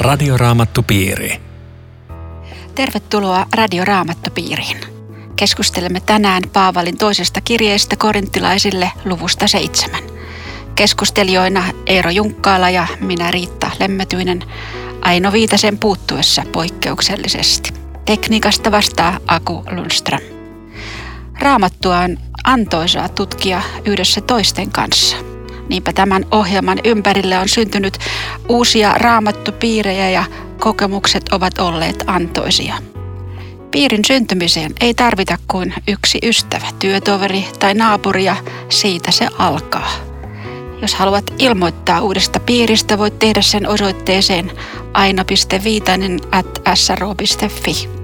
Radioraamattupiiri. Tervetuloa Radioraamattupiiriin. Keskustelemme tänään Paavalin toisesta kirjeestä korinttilaisille luvusta seitsemän. Keskustelijoina Eero Junkkaala ja minä Riitta Lemmetyinen Aino Viitasen puuttuessa poikkeuksellisesti. Tekniikasta vastaa Aku Lundström. Raamattua on antoisaa tutkia yhdessä toisten kanssa – Niinpä tämän ohjelman ympärille on syntynyt uusia raamattupiirejä ja kokemukset ovat olleet antoisia. Piirin syntymiseen ei tarvita kuin yksi ystävä, työtoveri tai naapuri ja siitä se alkaa. Jos haluat ilmoittaa uudesta piiristä, voit tehdä sen osoitteeseen aino.viitainen at sro.fi.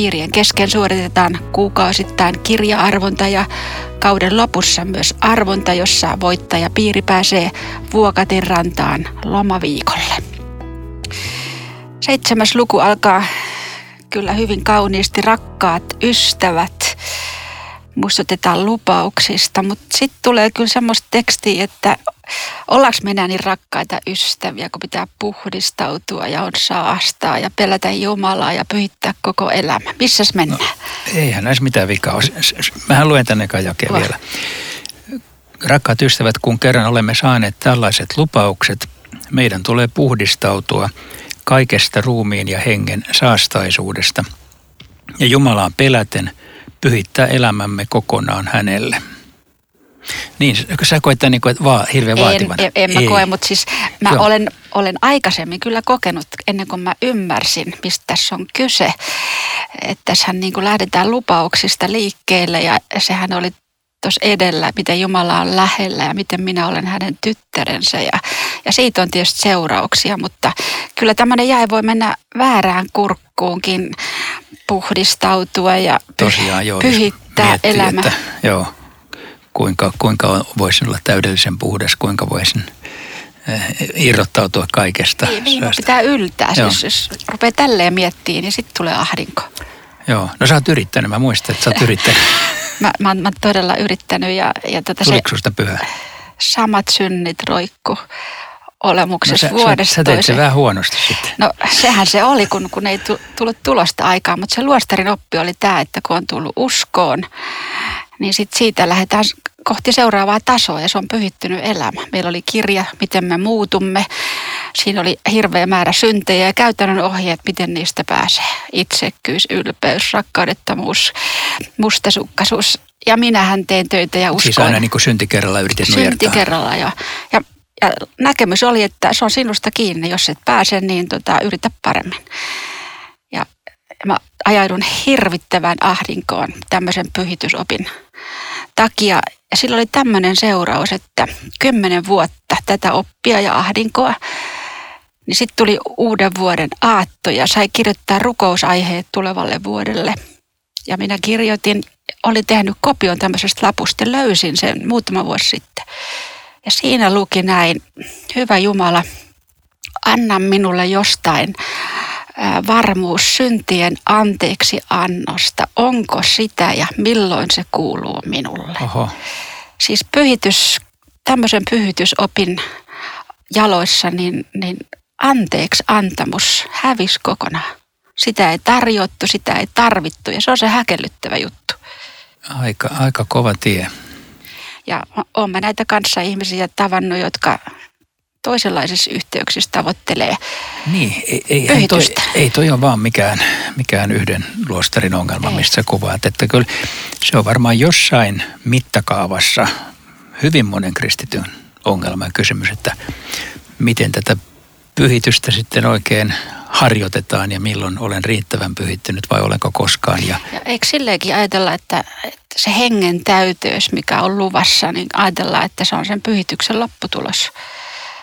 Piirien kesken suoritetaan kuukausittain kirja-arvonta ja kauden lopussa myös arvonta, jossa voittaja piiri pääsee Vuokatin rantaan lomaviikolle. Seitsemäs luku alkaa kyllä hyvin kauniisti rakkaat ystävät. Muistutetaan lupauksista, mutta sitten tulee kyllä semmoista tekstiä, että ollaanko me enää niin rakkaita ystäviä, kun pitää puhdistautua ja on saastaa ja pelätä Jumalaa ja pyhittää koko elämä. Missäs mennään? No, eihän näissä mitään vikaa ole. Mähän luen tänne jakeen vielä. Rakkaat ystävät, kun kerran olemme saaneet tällaiset lupaukset, meidän tulee puhdistautua kaikesta ruumiin ja hengen saastaisuudesta ja Jumalaan peläten pyhittää elämämme kokonaan hänelle. Niin, sä koet tämän niin kuin, vaan hirveän vaativan. En, en, en mä koe, mutta siis mä olen, olen aikaisemmin kyllä kokenut, ennen kuin mä ymmärsin, mistä tässä on kyse. Että tässähän niin kuin lähdetään lupauksista liikkeelle ja sehän oli tuossa edellä, miten Jumala on lähellä ja miten minä olen hänen tyttärensä. Ja, ja siitä on tietysti seurauksia, mutta kyllä tämmöinen jäi voi mennä väärään kurkkuunkin puhdistautua ja Tosiaan, joo, pyhittää miettii, elämä. Että, joo kuinka, kuinka voisin olla täydellisen puhdas, kuinka voisin eh, irrottautua kaikesta. Niin, niin pitää yltää. Siis, jos rupeaa tälleen miettimään, niin sitten tulee ahdinko. Joo, no sä oot yrittänyt, mä muistan, että sä oot yrittänyt. mä, mä, mä oon todella yrittänyt. Ja, ja tota Tuliko se, susta pyhä? Samat synnit roikku olemuksessa no, sä, vuodesta sä, sä teit se vähän huonosti sitten. No sehän se oli, kun, kun ei tullut tulosta aikaa, mutta se luostarin oppi oli tämä, että kun on tullut uskoon, niin sit siitä lähdetään kohti seuraavaa tasoa ja se on pyhittynyt elämä. Meillä oli kirja, miten me muutumme. Siinä oli hirveä määrä syntejä ja käytännön ohjeet, miten niistä pääsee. Itsekkyys, ylpeys, rakkaudettomuus, mustasukkaisuus. Ja minähän teen töitä ja uskoin. Siis aina niin kuin synti kerralla yritit Synti kerralla, ja, ja, ja näkemys oli, että se on sinusta kiinni. Jos et pääse, niin tota, yritä paremmin. Ja mä ajaudun hirvittävään ahdinkoon tämmöisen pyhitysopin takia. Ja sillä oli tämmöinen seuraus, että kymmenen vuotta tätä oppia ja ahdinkoa, niin sitten tuli uuden vuoden aatto ja sai kirjoittaa rukousaiheet tulevalle vuodelle. Ja minä kirjoitin, olin tehnyt kopion tämmöisestä lapusta, löysin sen muutama vuosi sitten. Ja siinä luki näin, hyvä Jumala, anna minulle jostain varmuus syntien anteeksi annosta. Onko sitä ja milloin se kuuluu minulle? Oho. Siis pyhitys, tämmöisen pyhitysopin jaloissa, niin, niin anteeksi antamus hävisi kokonaan. Sitä ei tarjottu, sitä ei tarvittu ja se on se häkellyttävä juttu. Aika, aika kova tie. Ja olen näitä kanssa ihmisiä tavannut, jotka toisenlaisissa yhteyksissä tavoittelee Niin, ei, ei, toi, ei toi ole vaan mikään, mikään yhden luostarin ongelma, ei. mistä sä kuvaat. Että kyllä se on varmaan jossain mittakaavassa hyvin monen kristityn ongelma ja kysymys, että miten tätä pyhitystä sitten oikein harjoitetaan ja milloin olen riittävän pyhittynyt vai olenko koskaan. Ja, ja eikö silleenkin ajatella, että se hengen täyteys, mikä on luvassa, niin ajatellaan, että se on sen pyhityksen lopputulos.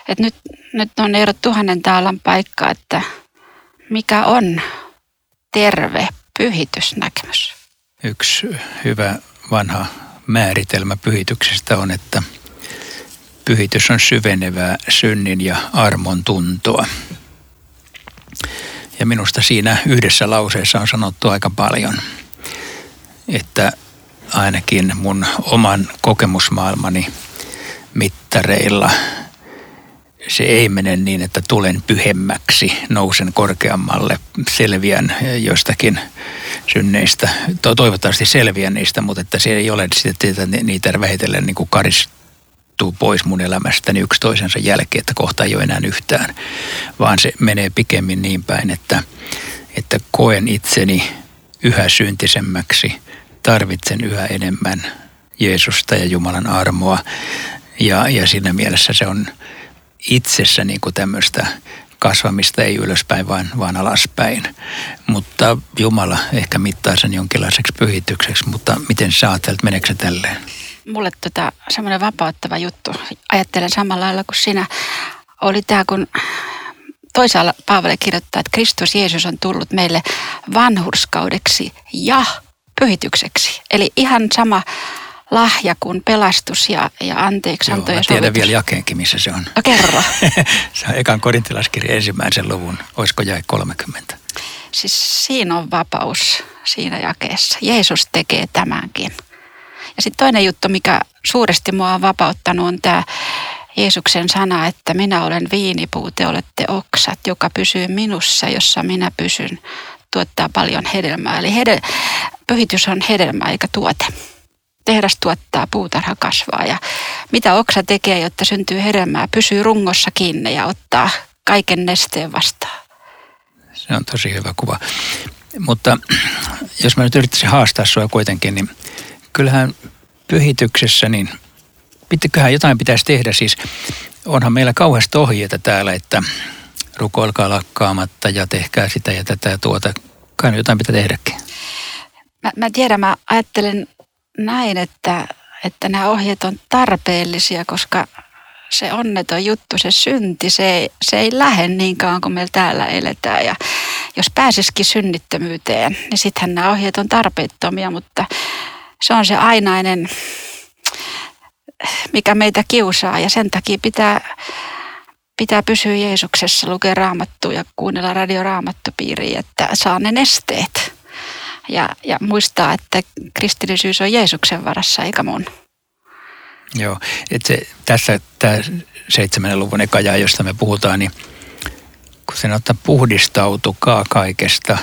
Et nyt, nyt on Eero tuhannen taalan paikka, että mikä on terve pyhitysnäkemys? Yksi hyvä vanha määritelmä pyhityksestä on, että pyhitys on syvenevää synnin ja armon tuntoa. Ja minusta siinä yhdessä lauseessa on sanottu aika paljon, että ainakin mun oman kokemusmaailmani mittareilla – se ei mene niin, että tulen pyhemmäksi, nousen korkeammalle, selviän jostakin synneistä. Toivottavasti selviän niistä, mutta että se ei ole sitten että niitä vähitellen niin kuin karistuu pois mun elämästäni yksi toisensa jälkeen, että kohta ei ole enää yhtään. Vaan se menee pikemmin niin päin, että, että koen itseni yhä syntisemmäksi, tarvitsen yhä enemmän Jeesusta ja Jumalan armoa. Ja, ja siinä mielessä se on itsessä niin kuin tämmöistä kasvamista ei ylöspäin, vaan, vaan alaspäin. Mutta Jumala ehkä mittaa sen jonkinlaiseksi pyhitykseksi, mutta miten sä ajattelet, meneekö se tälleen? Mulle tota, semmoinen vapauttava juttu, ajattelen samalla lailla kuin sinä, oli tämä, kun toisaalla Paavali kirjoittaa, että Kristus Jeesus on tullut meille vanhurskaudeksi ja pyhitykseksi. Eli ihan sama lahja kuin pelastus ja, ja anteeksi Joo, ja tiedän vielä jakeenkin, missä se on. No kerro. se on ekan korintilaskirja ensimmäisen luvun, olisiko jäi 30. Siis siinä on vapaus siinä jakeessa. Jeesus tekee tämänkin. Ja sitten toinen juttu, mikä suuresti mua on vapauttanut, on tämä Jeesuksen sana, että minä olen viinipuu, te olette oksat, joka pysyy minussa, jossa minä pysyn, tuottaa paljon hedelmää. Eli hedel- pyhitys on hedelmä eikä tuote tehdas tuottaa, puutarha kasvaa ja mitä oksa tekee, jotta syntyy hedelmää, pysyy rungossa kiinni ja ottaa kaiken nesteen vastaan. Se on tosi hyvä kuva. Mutta jos mä nyt yrittäisin haastaa sua kuitenkin, niin kyllähän pyhityksessä, niin pitäköhän jotain pitäisi tehdä. Siis onhan meillä kauheasti ohjeita täällä, että rukoilkaa lakkaamatta ja tehkää sitä ja tätä ja tuota. Kai jotain pitää tehdäkin. Mä, mä tiedän, mä ajattelen näin, että, että nämä ohjeet on tarpeellisia, koska se onneton juttu, se synti, se ei, se ei lähde niin kauan kuin meillä täällä eletään. Ja jos pääsisikin synnittömyyteen, niin sittenhän nämä ohjeet on tarpeettomia, mutta se on se ainainen, mikä meitä kiusaa ja sen takia pitää, pitää pysyä Jeesuksessa, lukea raamattua ja kuunnella radioraamattopiiriä, että saa ne nesteet ja, ja muistaa, että kristillisyys on Jeesuksen varassa eikä mun. Joo, että se, tässä tämä seitsemän luvun eka josta me puhutaan, niin kun se ottaa puhdistautukaa kaikesta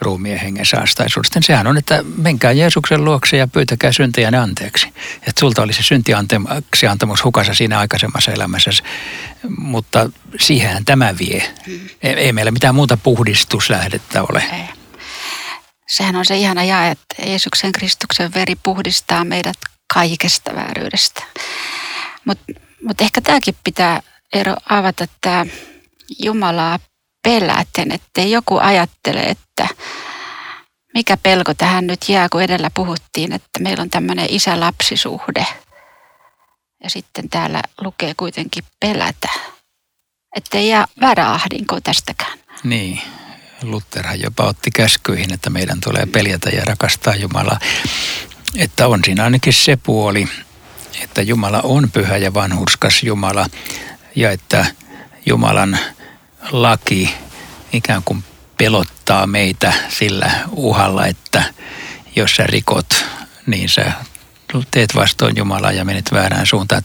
ruumien hengen saastaisuudesta, sehän on, että menkää Jeesuksen luokse ja pyytäkää syntejä anteeksi. Että sulta oli se syntianteeksi antamus hukassa siinä aikaisemmassa elämässä, mutta siihen tämä vie. Ei, ei meillä mitään muuta puhdistuslähdettä ole. Ei sehän on se ihana jae, että Jeesuksen Kristuksen veri puhdistaa meidät kaikesta vääryydestä. Mutta mut ehkä tämäkin pitää ero avata, että Jumalaa peläten, ettei joku ajattele, että mikä pelko tähän nyt jää, kun edellä puhuttiin, että meillä on tämmöinen isä-lapsisuhde. Ja sitten täällä lukee kuitenkin pelätä. Ettei jää väärä ahdinko tästäkään. Niin, Lutherhan jopa otti käskyihin, että meidän tulee peljätä ja rakastaa Jumalaa. Että on siinä ainakin se puoli, että Jumala on pyhä ja vanhurskas Jumala ja että Jumalan laki ikään kuin pelottaa meitä sillä uhalla, että jos sä rikot, niin sä teet vastoin Jumalaa ja menet väärään suuntaan.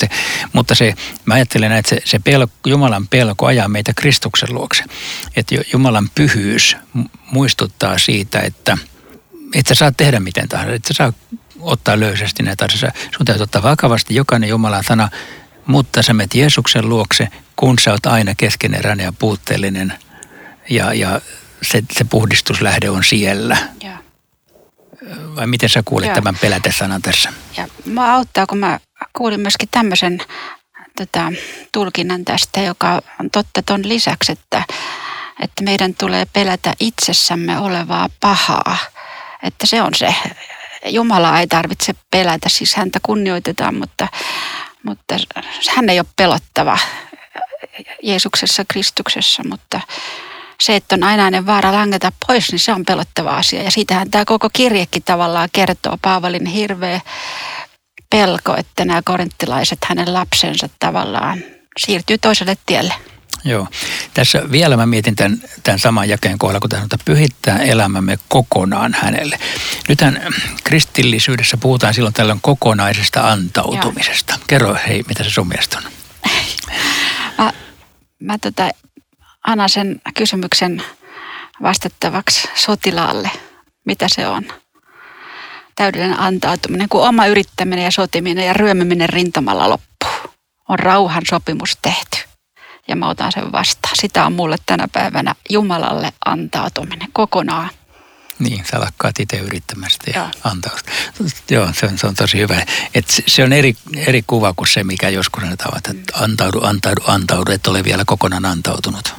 Mutta se, mä ajattelen, että se, se pelko, Jumalan pelko ajaa meitä Kristuksen luokse. Että Jumalan pyhyys muistuttaa siitä, että et sä saa tehdä miten tahansa, että sä saa ottaa löysästi näitä asioita. Sun täytyy ottaa vakavasti jokainen Jumalan sana, mutta sä menet Jeesuksen luokse, kun sä oot aina keskeneräinen ja puutteellinen ja, ja se, se puhdistuslähde on siellä. Yeah vai miten sä kuulit Joo. tämän pelätesanan tässä? Ja mä auttaa, kun mä kuulin myöskin tämmöisen tota, tulkinnan tästä, joka on totta ton lisäksi, että, että meidän tulee pelätä itsessämme olevaa pahaa. Että se on se. Jumala ei tarvitse pelätä, siis häntä kunnioitetaan, mutta, mutta hän ei ole pelottava Jeesuksessa, Kristuksessa, mutta se, että on ainainen vaara langeta pois, niin se on pelottava asia. Ja siitähän tämä koko kirjekin tavallaan kertoo Paavalin hirveä pelko, että nämä korinttilaiset, hänen lapsensa tavallaan siirtyy toiselle tielle. Joo. Tässä vielä mä mietin tämän, tämän saman jakeen kohdalla, kun sanotaan, että pyhittää elämämme kokonaan hänelle. Nythän kristillisyydessä puhutaan silloin tällöin kokonaisesta antautumisesta. Joo. Kerro hei, mitä se sun mielestä on? mä mä tota, annan sen kysymyksen vastattavaksi sotilaalle, mitä se on. Täydellinen antautuminen, kun oma yrittäminen ja sotiminen ja ryömiminen rintamalla loppuu. On rauhan sopimus tehty ja mä otan sen vastaan. Sitä on mulle tänä päivänä Jumalalle antautuminen kokonaan. Niin, sä lakkaat itse yrittämästä ja antaa. Joo, se on, se on tosi hyvä. Et se on eri, eri kuva kuin se, mikä joskus sanotaan, että antaudu, antaudu, antaudu, että ole vielä kokonaan antautunut.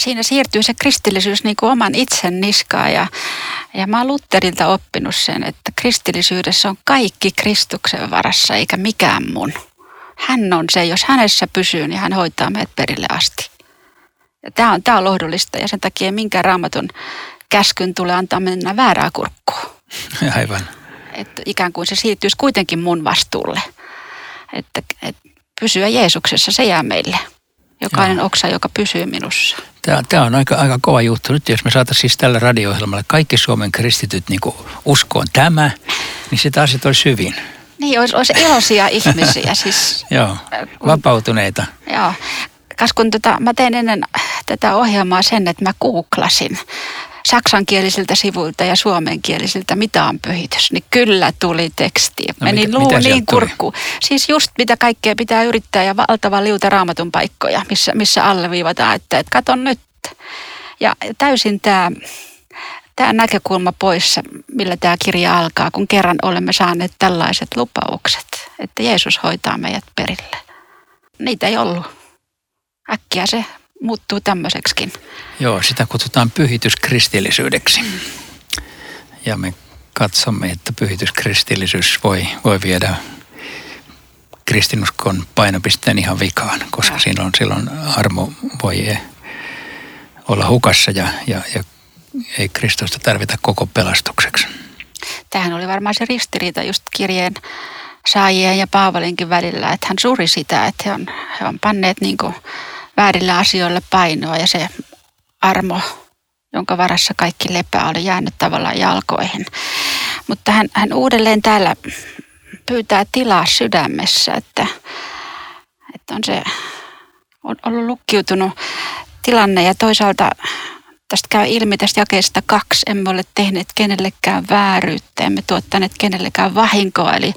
Siinä siirtyy se kristillisyys niin kuin oman itsen niskaan ja, ja mä oon Lutterilta oppinut sen, että kristillisyydessä on kaikki Kristuksen varassa eikä mikään mun. Hän on se, jos hänessä pysyy, niin hän hoitaa meidät perille asti. Tämä on, tämä on lohdullista ja sen takia minkään raamatun käskyn tulee antaa mennä väärää kurkkua. Aivan. Että ikään kuin se siirtyisi kuitenkin mun vastuulle. Että, että pysyä Jeesuksessa, se jää meille. Jokainen Joo. oksa, joka pysyy minussa. Tämä, tämä on aika, aika kova juttu. Nyt jos me saataisiin siis tällä radio-ohjelmalla kaikki Suomen kristityt niin uskoon tämä, niin se taas olisi hyvin. Niin, olisi, olisi iloisia ihmisiä. Siis, Joo, vapautuneita. Joo, kas kun tota, mä tein ennen tätä ohjelmaa sen, että mä googlasin saksankielisiltä sivuilta ja suomenkielisiltä, mitä on pyhitys, niin kyllä tuli teksti. No, Meni luu niin kurkku. Siis just mitä kaikkea pitää yrittää ja valtava liuta raamatun paikkoja, missä, missä alleviivataan, että, että katon nyt. Ja täysin tämä tämä näkökulma poissa, millä tämä kirja alkaa, kun kerran olemme saaneet tällaiset lupaukset, että Jeesus hoitaa meidät perille. Niitä ei ollut. Äkkiä se muuttuu tämmöiseksikin. Joo, sitä kutsutaan pyhityskristillisyydeksi. Ja me katsomme, että pyhityskristillisyys voi, voi viedä kristinuskon painopisteen ihan vikaan, koska ja. silloin, silloin armo voi olla hukassa ja, ja, ja ei Kristusta tarvita koko pelastukseksi. Tähän oli varmaan se ristiriita just kirjeen saajien ja Paavalinkin välillä, että hän suri sitä, että he on, he on panneet niin kuin väärille asioille painoa ja se armo, jonka varassa kaikki lepää, oli jäänyt tavallaan jalkoihin. Mutta hän, hän uudelleen täällä pyytää tilaa sydämessä, että, että on se on ollut lukkiutunut tilanne ja toisaalta tästä käy ilmi tästä jakeesta kaksi. Emme ole tehneet kenellekään vääryyttä, emme tuottaneet kenellekään vahinkoa. Eli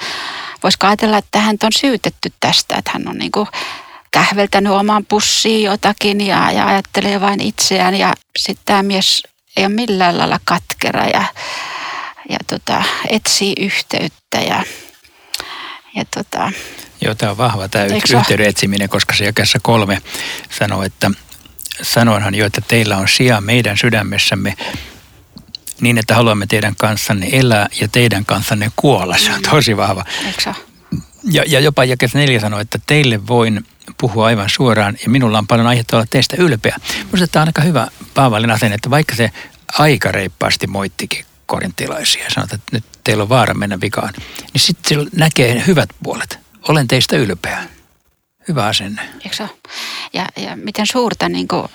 voisiko ajatella, että hän on syytetty tästä, että hän on niin kuin kähveltänyt omaan pussiin jotakin ja, ja ajattelee vain itseään. Ja sitten tämä mies ei ole millään lailla katkera ja, ja tota, etsii yhteyttä ja, ja tota, Joo, tämä on vahva tämä yhteyden etsiminen, koska se jakessa kolme sanoo, että sanoinhan jo, että teillä on sija meidän sydämessämme niin, että haluamme teidän kanssanne elää ja teidän kanssanne kuolla. Se on tosi vahva. Ja, ja jopa jakes neljä sanoo, että teille voin puhua aivan suoraan ja minulla on paljon aihetta olla teistä ylpeä. Minusta tämä on aika hyvä Paavalin asenne, että vaikka se aika reippaasti moittikin korintilaisia ja sanoi, että nyt teillä on vaara mennä vikaan, niin sitten näkee hyvät puolet. Olen teistä ylpeä. Hyvä asenne. Eikö ja, ja miten suurta, niin kuin,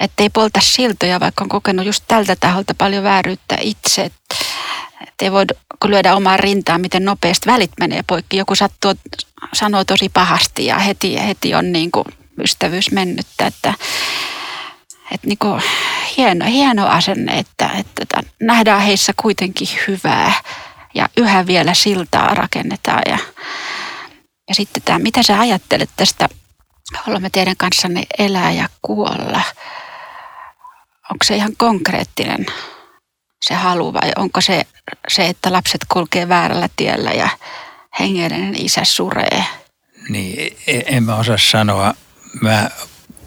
ettei polta siltoja, vaikka on kokenut just tältä taholta paljon vääryyttä itse. Että ei voi lyödä omaan rintaan, miten nopeasti välit menee poikki. Joku sattuu, sanoo tosi pahasti ja heti, heti on niin kuin ystävyys mennyttä. Että, että niin kuin hieno, hieno asenne, että, että nähdään heissä kuitenkin hyvää ja yhä vielä siltaa rakennetaan. Ja, ja sitten tämä, mitä sä ajattelet tästä, olemme teidän kanssanne elää ja kuolla. Onko se ihan konkreettinen se halu vai onko se se, että lapset kulkee väärällä tiellä ja hengellinen isä suree? Niin, e, en mä osaa sanoa. Mä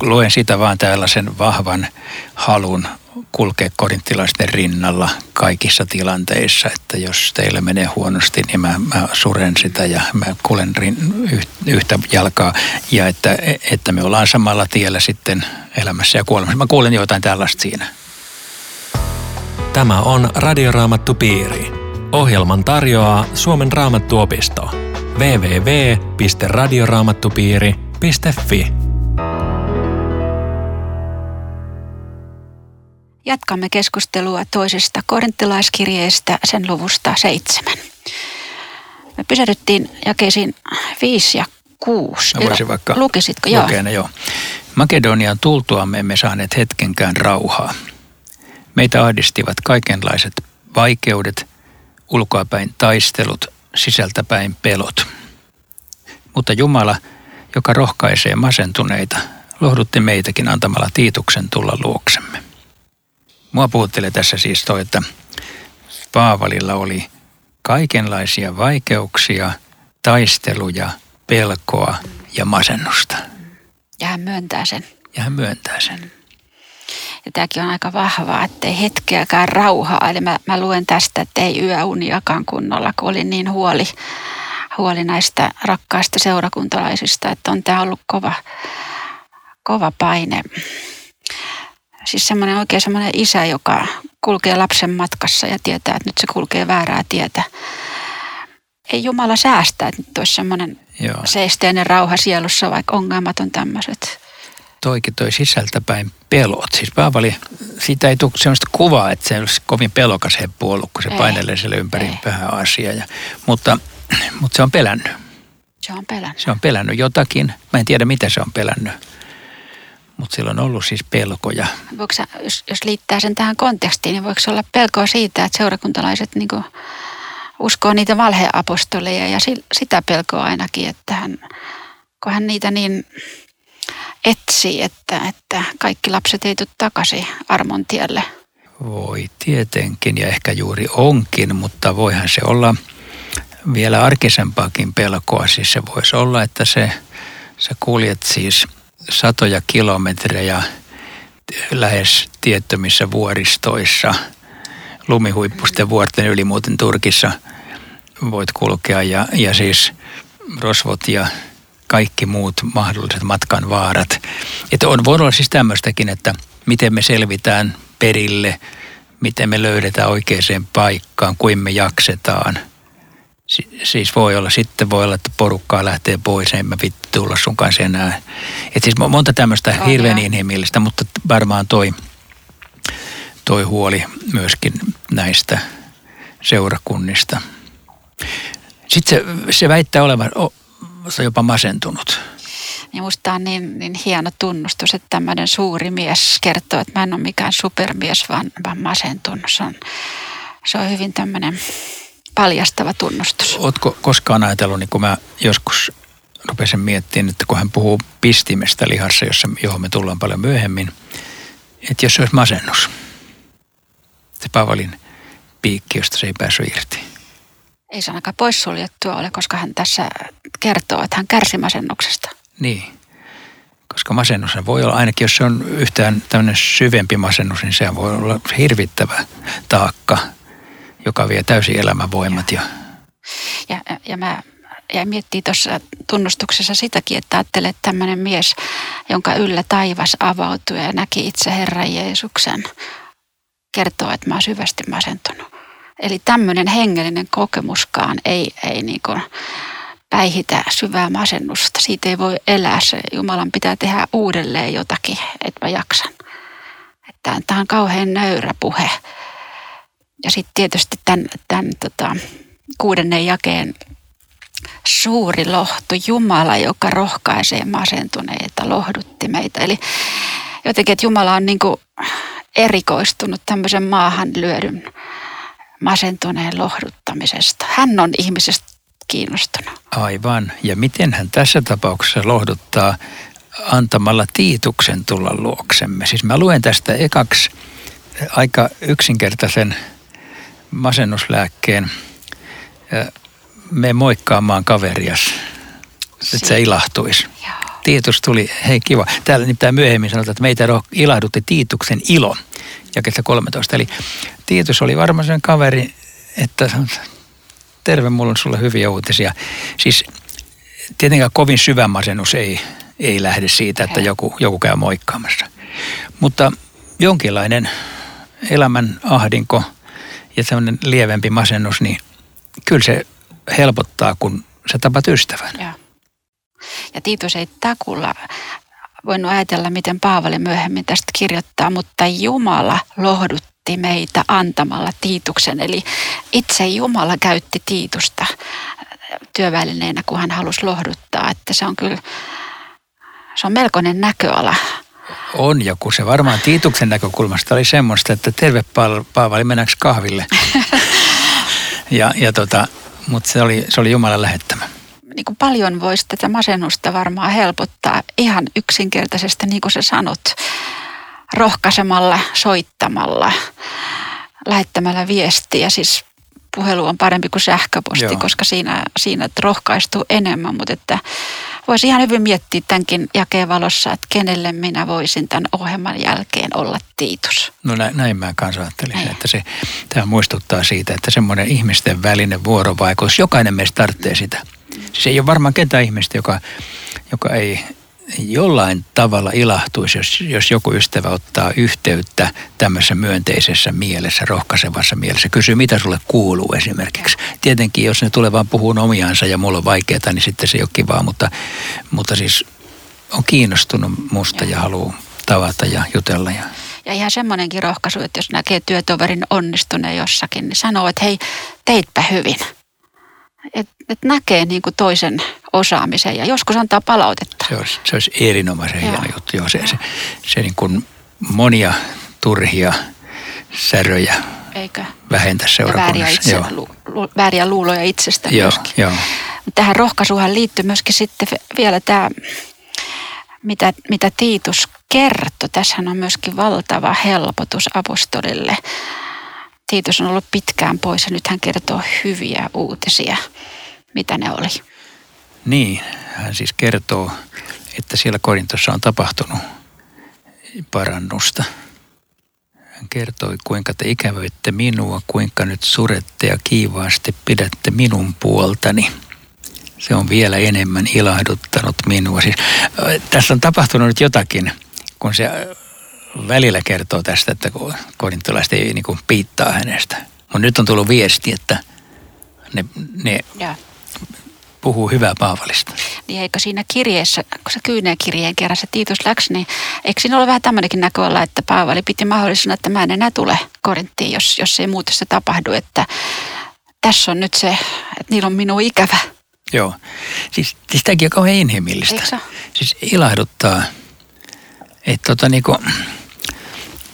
luen sitä vaan tällaisen vahvan halun kulkea korinttilaisten rinnalla kaikissa tilanteissa, että jos teille menee huonosti, niin mä, mä suren sitä ja mä kuulen rin, yhtä jalkaa ja että, että me ollaan samalla tiellä sitten elämässä ja kuolemassa. Mä kuulen jotain tällaista siinä. Tämä on Radioraamattu Piiri. Ohjelman tarjoaa Suomen raamattuopisto. www.radioraamattupiiri.fi Jatkamme keskustelua toisesta korinttilaiskirjeestä sen luvusta seitsemän. Me pysähdyttiin jakeisiin viisi ja kuusi. Mä voisin vaikka Lukisitko? Joo. Ne, joo. Makedonian tultuamme emme saaneet hetkenkään rauhaa. Meitä ahdistivat kaikenlaiset vaikeudet, ulkoapäin taistelut, sisältäpäin pelot. Mutta Jumala, joka rohkaisee masentuneita, lohdutti meitäkin antamalla Tiituksen tulla luoksemme. Mua puhuttelee tässä siis toi, että Paavalilla oli kaikenlaisia vaikeuksia, taisteluja, pelkoa ja masennusta. Ja hän myöntää sen. Ja hän myöntää sen. Ja tämäkin on aika vahvaa, että ei hetkeäkään rauhaa. Eli mä, mä luen tästä, että ei yöuniakaan kunnolla, kun oli niin huoli, huoli näistä rakkaista seurakuntalaisista, että on tämä ollut kova, kova paine. Siis semmoinen oikein semmoinen isä, joka kulkee lapsen matkassa ja tietää, että nyt se kulkee väärää tietä. Ei Jumala säästä, että nyt olisi semmoinen Joo. seisteinen rauha sielussa, vaikka ongelmat on tämmöiset. Toikin toi sisältäpäin pelot. Siis Paavali, siitä ei tule sellaista kuvaa, että se olisi kovin pelokas heppu ollut, kun se ei, painelee siellä ympäri ei. vähän asiaa. Ja, mutta, mutta se on pelännyt. Se on pelännyt. Se on pelännyt jotakin. Mä en tiedä, mitä se on pelännyt mutta sillä on ollut siis pelkoja. Voiko sä, jos, jos liittää sen tähän kontekstiin, niin voiko olla pelkoa siitä, että seurakuntalaiset niin uskoo niitä valheapostoleja ja sitä pelkoa ainakin, että hän, kun hän niitä niin etsii, että, että kaikki lapset ei tule takaisin armon tielle. Voi tietenkin ja ehkä juuri onkin, mutta voihan se olla vielä arkisempaakin pelkoa. Siis se voisi olla, että se, se kuljet siis – satoja kilometrejä lähes tiettömissä vuoristoissa, lumihuippusten vuorten yli muuten Turkissa voit kulkea ja, ja siis rosvot ja kaikki muut mahdolliset matkan vaarat. Että on voi olla siis tämmöistäkin, että miten me selvitään perille, miten me löydetään oikeaan paikkaan, kuin me jaksetaan – siis voi olla, sitten voi olla, että porukkaa lähtee pois, en mä vittu tulla sun kanssa enää. Et siis monta tämmöistä oh, hirveän inhimillistä, mutta varmaan toi, toi huoli myöskin näistä seurakunnista. Sitten se, se väittää olevan se jopa masentunut. Ja musta on niin, niin hieno tunnustus, että tämmöinen suuri mies kertoo, että mä en ole mikään supermies, vaan, vaan masentunut. Se on, se on hyvin tämmöinen paljastava tunnustus. Oletko koskaan ajatellut, niin kun mä joskus rupesin miettimään, että kun hän puhuu pistimestä lihassa, jossa, johon me tullaan paljon myöhemmin, että jos se olisi masennus, se Pavalin piikki, josta se ei päässyt irti. Ei se ainakaan poissuljettua ole, koska hän tässä kertoo, että hän kärsi masennuksesta. Niin, koska masennus voi olla, ainakin jos se on yhtään tämmöinen syvempi masennus, niin se voi olla hirvittävä taakka – joka vie täysin elämänvoimat. Ja, ja, ja mä ja miettii tuossa tunnustuksessa sitäkin, että ajattelee, että tämmöinen mies, jonka yllä taivas avautui ja näki itse Herran Jeesuksen, kertoo, että mä oon syvästi masentunut. Eli tämmöinen hengellinen kokemuskaan ei, ei niin kuin päihitä syvää masennusta. Siitä ei voi elää. Se Jumalan pitää tehdä uudelleen jotakin, että mä jaksan. Tämä on kauhean nöyrä puhe ja sitten tietysti tämän, tämän tota, kuudennen jakeen suuri lohtu, Jumala, joka rohkaisee masentuneita, lohdutti meitä. Eli jotenkin, että Jumala on niin erikoistunut tämmöisen maahan lyödyn masentuneen lohduttamisesta. Hän on ihmisestä kiinnostunut. Aivan. Ja miten hän tässä tapauksessa lohduttaa antamalla Tiituksen tulla luoksemme? Siis mä luen tästä ekaksi aika yksinkertaisen masennuslääkkeen me moikkaamaan kaverias, että se ilahtuisi. Tiitus tuli, hei kiva. Täällä nimittäin myöhemmin sanotaan, että meitä ilahdutti Tiituksen ilo, jakessa 13. Eli Tiitus oli varmaan sen kaveri, että terve, mulla on sulle hyviä uutisia. Siis tietenkään kovin syvä masennus ei, ei lähde siitä, että joku, joku käy moikkaamassa. Mutta jonkinlainen elämän ahdinko – ja semmoinen lievempi masennus, niin kyllä se helpottaa, kun sä tapat ystävän. Ja, ja Tiitus ei takulla voinut ajatella, miten Paavali myöhemmin tästä kirjoittaa, mutta Jumala lohdutti meitä antamalla Tiituksen. Eli itse Jumala käytti Tiitusta työvälineenä, kun hän halusi lohduttaa. Että se on kyllä Se on melkoinen näköala. On joku. Se varmaan Tiituksen näkökulmasta oli semmoista, että terve Paavali, mennäänkö kahville? ja, ja tota, mutta se oli, se oli Jumalan lähettämä. Niin kuin paljon voisi tätä masennusta varmaan helpottaa ihan yksinkertaisesti, niin kuin sä sanot, rohkaisemalla, soittamalla, lähettämällä viestiä. Siis puhelu on parempi kuin sähköposti, Joo. koska siinä, siinä rohkaistuu enemmän, mutta että voisi ihan hyvin miettiä tämänkin jakeen valossa, että kenelle minä voisin tämän ohjelman jälkeen olla tiitus. No näin, näin mä kanssa ajattelin, Ei. että se, tämä muistuttaa siitä, että semmoinen ihmisten välinen vuorovaikutus, jokainen meistä tarvitsee sitä. Siis ei ole varmaan ketään ihmistä, joka, joka ei jollain tavalla ilahtuisi, jos, jos joku ystävä ottaa yhteyttä tämmöisessä myönteisessä mielessä, rohkaisevassa mielessä. Kysyy, mitä sulle kuuluu esimerkiksi. Tietenkin, jos ne tulee vaan puhun omiansa ja mulla on vaikeaa, niin sitten se ei ole kivaa, mutta, mutta siis on kiinnostunut musta ja haluaa tavata ja jutella. Ja, ja ihan semmoinenkin rohkaisu, että jos näkee työtoverin onnistuneen jossakin, niin sanoo, että hei, teitpä hyvin – että et näkee niin kuin toisen osaamisen ja joskus antaa palautetta. Se olisi, se olisi erinomaisen Joo. hieno juttu. Joo, se, se, se niin kuin monia turhia säröjä Eikö? vähentää seurakunnassa. Ja vääriä, itse, Joo. Lu, lu, vääriä luuloja itsestä Joo, myöskin. Jo. Tähän rohkaisuhan liittyy myöskin sitten vielä tämä, mitä, mitä Tiitus kertoi. Tässähän on myöskin valtava helpotus apostolille Tiitus on ollut pitkään pois ja nyt hän kertoo hyviä uutisia. Mitä ne oli? Niin, hän siis kertoo, että siellä Korintossa on tapahtunut parannusta. Hän kertoi, kuinka te ikävöitte minua, kuinka nyt surette ja kiivaasti pidätte minun puoltani. Se on vielä enemmän ilahduttanut minua. Siis, tässä on tapahtunut jotakin, kun se välillä kertoo tästä, että korintolaiset ei niin kuin piittaa hänestä. Mutta nyt on tullut viesti, että ne, ne puhuu hyvää Paavalista. Niin eikö siinä kirjeessä, kun se kyyneen kirjeen kerran se Tiitus läksi, niin eikö siinä ole vähän tämmöinenkin näköala, että Paavali piti mahdollisena, että mä en enää tule Korinttiin, jos, jos ei muutosta tapahdu, että tässä on nyt se, että niillä on minun ikävä. Joo, siis, siis tämäkin on kauhean inhimillistä. Siis ilahduttaa, että tota niinku,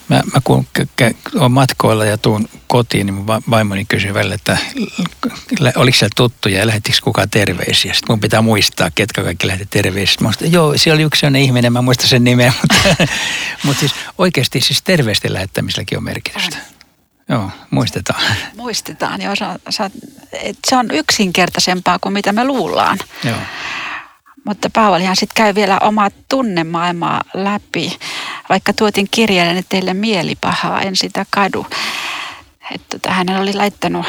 Mä, mä kun olen matkoilla ja tuun kotiin, niin mun vaimoni kysyy välillä, että oliko siellä tuttuja ja lähettikö kukaan terveisiä. Sitten mun pitää muistaa, ketkä kaikki lähetti terveisiä. Mä muistan, joo, siellä oli yksi sellainen ihminen, mä muistan sen nimeä, mutta, mutta siis oikeasti siis terveisten lähettämiselläkin on merkitystä. Joo, muistetaan. Muistetaan, joo. Se on, se on yksinkertaisempaa kuin mitä me luullaan. Joo. Mutta Paavalihan sitten käy vielä omaa tunnemaailmaa läpi. Vaikka tuotin kirjalle teille mielipahaa, en sitä kadu. Että tota, hän oli laittanut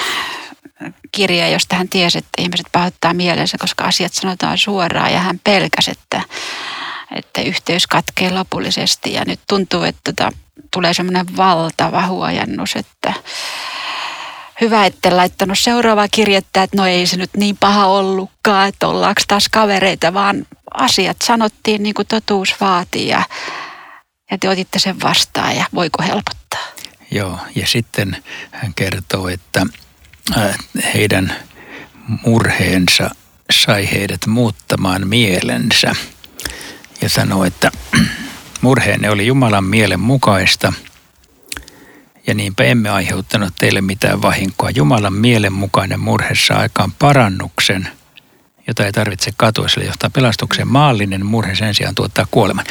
kirja, josta hän tiesi, että ihmiset pahoittaa mielensä, koska asiat sanotaan suoraan ja hän pelkäsi, että, että yhteys katkee lopullisesti. Ja nyt tuntuu, että tota, tulee semmoinen valtava huojannus, että hyvä, että laittanut seuraavaa kirjettä, että no ei se nyt niin paha ollutkaan, että ollaanko taas kavereita, vaan asiat sanottiin niin kuin totuus vaatii ja, ja te otitte sen vastaan ja voiko helpottaa? Joo, ja sitten hän kertoo, että äh, heidän murheensa sai heidät muuttamaan mielensä ja sanoi, että murheenne oli Jumalan mielen mukaista – ja niinpä emme aiheuttanut teille mitään vahinkoa. Jumalan mielenmukainen murhe saa aikaan parannuksen, jota ei tarvitse katua, sillä johtaa pelastukseen. Maallinen murhe sen sijaan tuottaa kuoleman.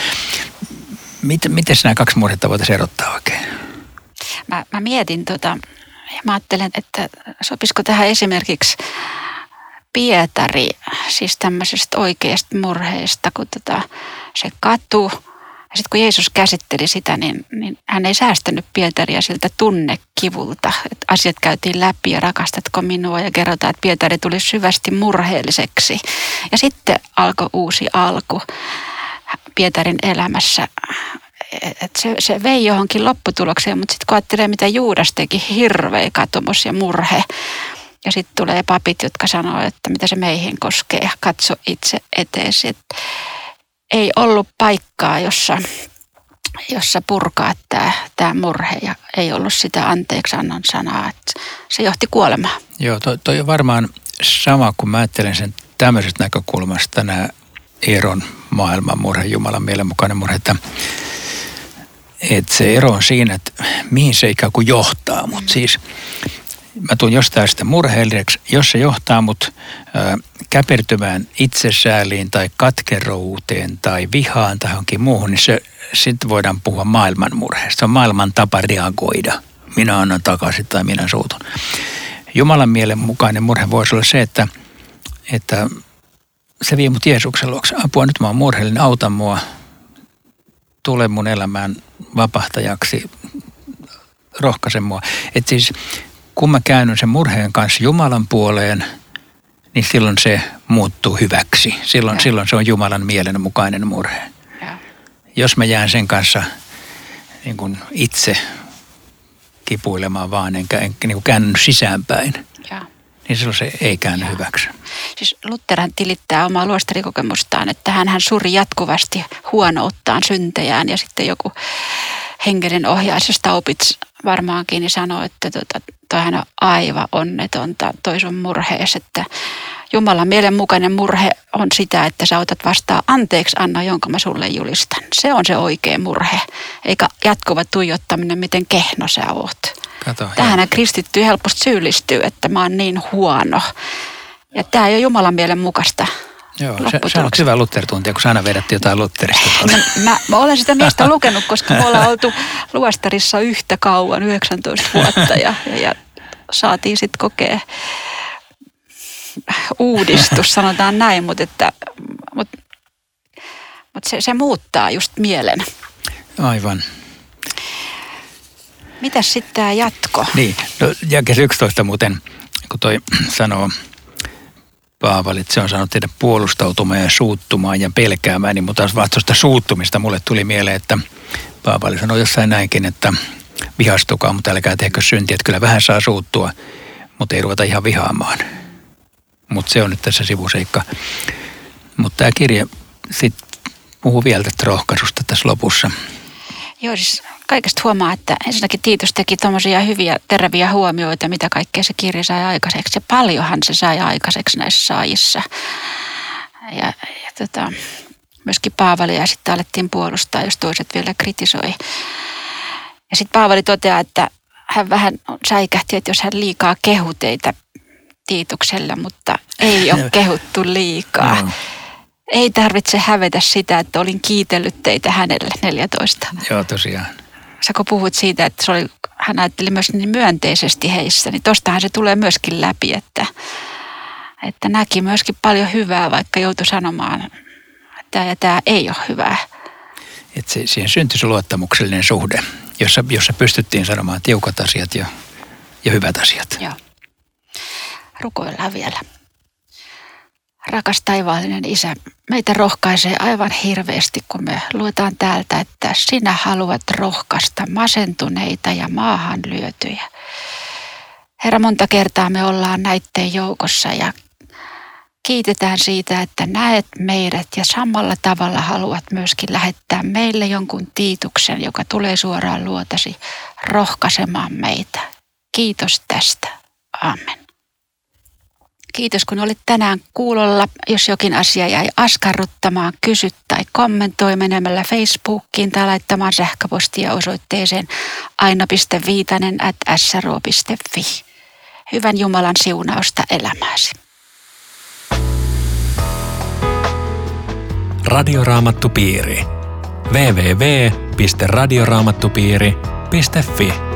Miten, miten nämä kaksi murhetta voitaisiin erottaa oikein? Mä, mä mietin tota, ja mä ajattelen, että sopisiko tähän esimerkiksi Pietari, siis tämmöisestä oikeasta murheesta, kun tota, se katu – ja sitten kun Jeesus käsitteli sitä, niin, niin hän ei säästänyt Pietaria siltä tunnekivulta. Että asiat käytiin läpi ja rakastatko minua ja kerrotaan, että Pietari tuli syvästi murheelliseksi. Ja sitten alkoi uusi alku Pietarin elämässä. Et se, se vei johonkin lopputulokseen, mutta sitten kun ajattelee, mitä Juudas teki, hirveä katumus ja murhe. Ja sitten tulee papit, jotka sanoo, että mitä se meihin koskee, katso itse eteesi. Että ei ollut paikkaa, jossa, jossa purkaa tämä, murhe ja ei ollut sitä anteeksi annon sanaa. Että se johti kuolemaan. Joo, toi, toi on varmaan sama, kun mä ajattelen sen tämmöisestä näkökulmasta nämä Eeron maailman murhe, Jumalan mielenmukainen murhe, että, että se ero on siinä, että mihin se ikään kuin johtaa. Mutta siis mä tuun jostain sitä murheelliseksi, jos se johtaa mut ö, käpertymään itsesääliin tai katkerouuteen tai vihaan tai johonkin muuhun, niin se, sitten voidaan puhua maailman murheesta. Se on maailman tapa reagoida. Minä annan takaisin tai minä suutun. Jumalan mielen mukainen murhe voisi olla se, että, että se vie mut Jeesuksen luokse. Apua, nyt mä oon murheellinen, auta mua. Tule mun elämään vapahtajaksi, rohkaise mua. Että siis kun mä käännyn sen murheen kanssa Jumalan puoleen, niin silloin se muuttuu hyväksi. Silloin, silloin se on Jumalan mielen mukainen murhe. Ja. Jos mä jään sen kanssa niin kuin itse kipuilemaan vaan, enkä, enkä niin kuin käänny sisäänpäin. Niin silloin se ei käänny ja. hyväksi. Siis Lutherhan tilittää omaa luostarikokemustaan, että hän, hän suri jatkuvasti huonouttaan syntejään ja sitten joku henkinen ohjaus, josta opit varmaankin, niin sanoo, että tota, toihan on aivan onnetonta, toi sun murhees, että Jumalan mielenmukainen murhe on sitä, että sä otat vastaan anteeksi Anna, jonka mä sulle julistan. Se on se oikea murhe, eikä jatkuva tuijottaminen, miten kehno sä oot. Kato, Tähän kristitty helposti syyllistyy, että mä oon niin huono. Ja tämä ei ole Jumalan mielen mukaista. Joo, se, on hyvä Luther-tuntija, kun sä aina vedät jotain Lutherista. No, mä, mä olen sitä miestä lukenut, koska me ollaan oltu luostarissa yhtä kauan, 19 vuotta, ja, ja saatiin sitten kokea uudistus, sanotaan näin, mutta, että, mutta, mutta se, se muuttaa just mielen. Aivan. Mitäs sitten tämä jatko? Niin, no, jakes 11 muuten, kun toi sanoo Paavali, että se on saanut tehdä puolustautumaan ja suuttumaan ja pelkäämään, niin mutta vastusta suuttumista mulle tuli mieleen, että Paavali sanoi jossain näinkin, että vihastukaa, mutta älkää tehkö syntiä, että kyllä vähän saa suuttua, mutta ei ruveta ihan vihaamaan. Mutta se on nyt tässä sivuseikka. Mutta tämä kirja sitten puhuu vielä tästä rohkaisusta tässä lopussa. Joo, siis kaikesta huomaa, että ensinnäkin Tiitus teki tuommoisia hyviä, teräviä huomioita, mitä kaikkea se kirja sai aikaiseksi. Ja paljonhan se sai aikaiseksi näissä saajissa. Ja, ja tota, myöskin Paavalia sitten alettiin puolustaa, jos toiset vielä kritisoi. Ja sitten Paavali toteaa, että hän vähän säikähti, että jos hän liikaa kehu teitä Tiituksella, mutta ei ole kehuttu liikaa. No. Ei tarvitse hävetä sitä, että olin kiitellyt teitä hänelle 14. Joo, tosiaan. Sä kun puhut siitä, että se oli, hän ajatteli myös niin myönteisesti heissä, niin tostahan se tulee myöskin läpi, että, että näki myöskin paljon hyvää, vaikka joutui sanomaan, että tämä ja tämä ei ole hyvää. Että se, siihen syntyi se luottamuksellinen suhde, jossa, jossa pystyttiin sanomaan tiukat asiat ja, ja hyvät asiat. Joo. Rukoillaan vielä. Rakas taivaallinen Isä, meitä rohkaisee aivan hirveästi, kun me luetaan täältä, että sinä haluat rohkaista masentuneita ja maahan lyötyjä. Herra, monta kertaa me ollaan näiden joukossa ja kiitetään siitä, että näet meidät ja samalla tavalla haluat myöskin lähettää meille jonkun tiituksen, joka tulee suoraan luotasi rohkaisemaan meitä. Kiitos tästä. Amen. Kiitos kun olit tänään kuulolla. Jos jokin asia jäi askarruttamaan, kysy tai kommentoi menemällä Facebookiin tai laittamaan sähköpostia osoitteeseen aina.viitanen at sro.fi. Hyvän Jumalan siunausta elämääsi. Radioraamattupiiri. www.radioraamattupiiri.fi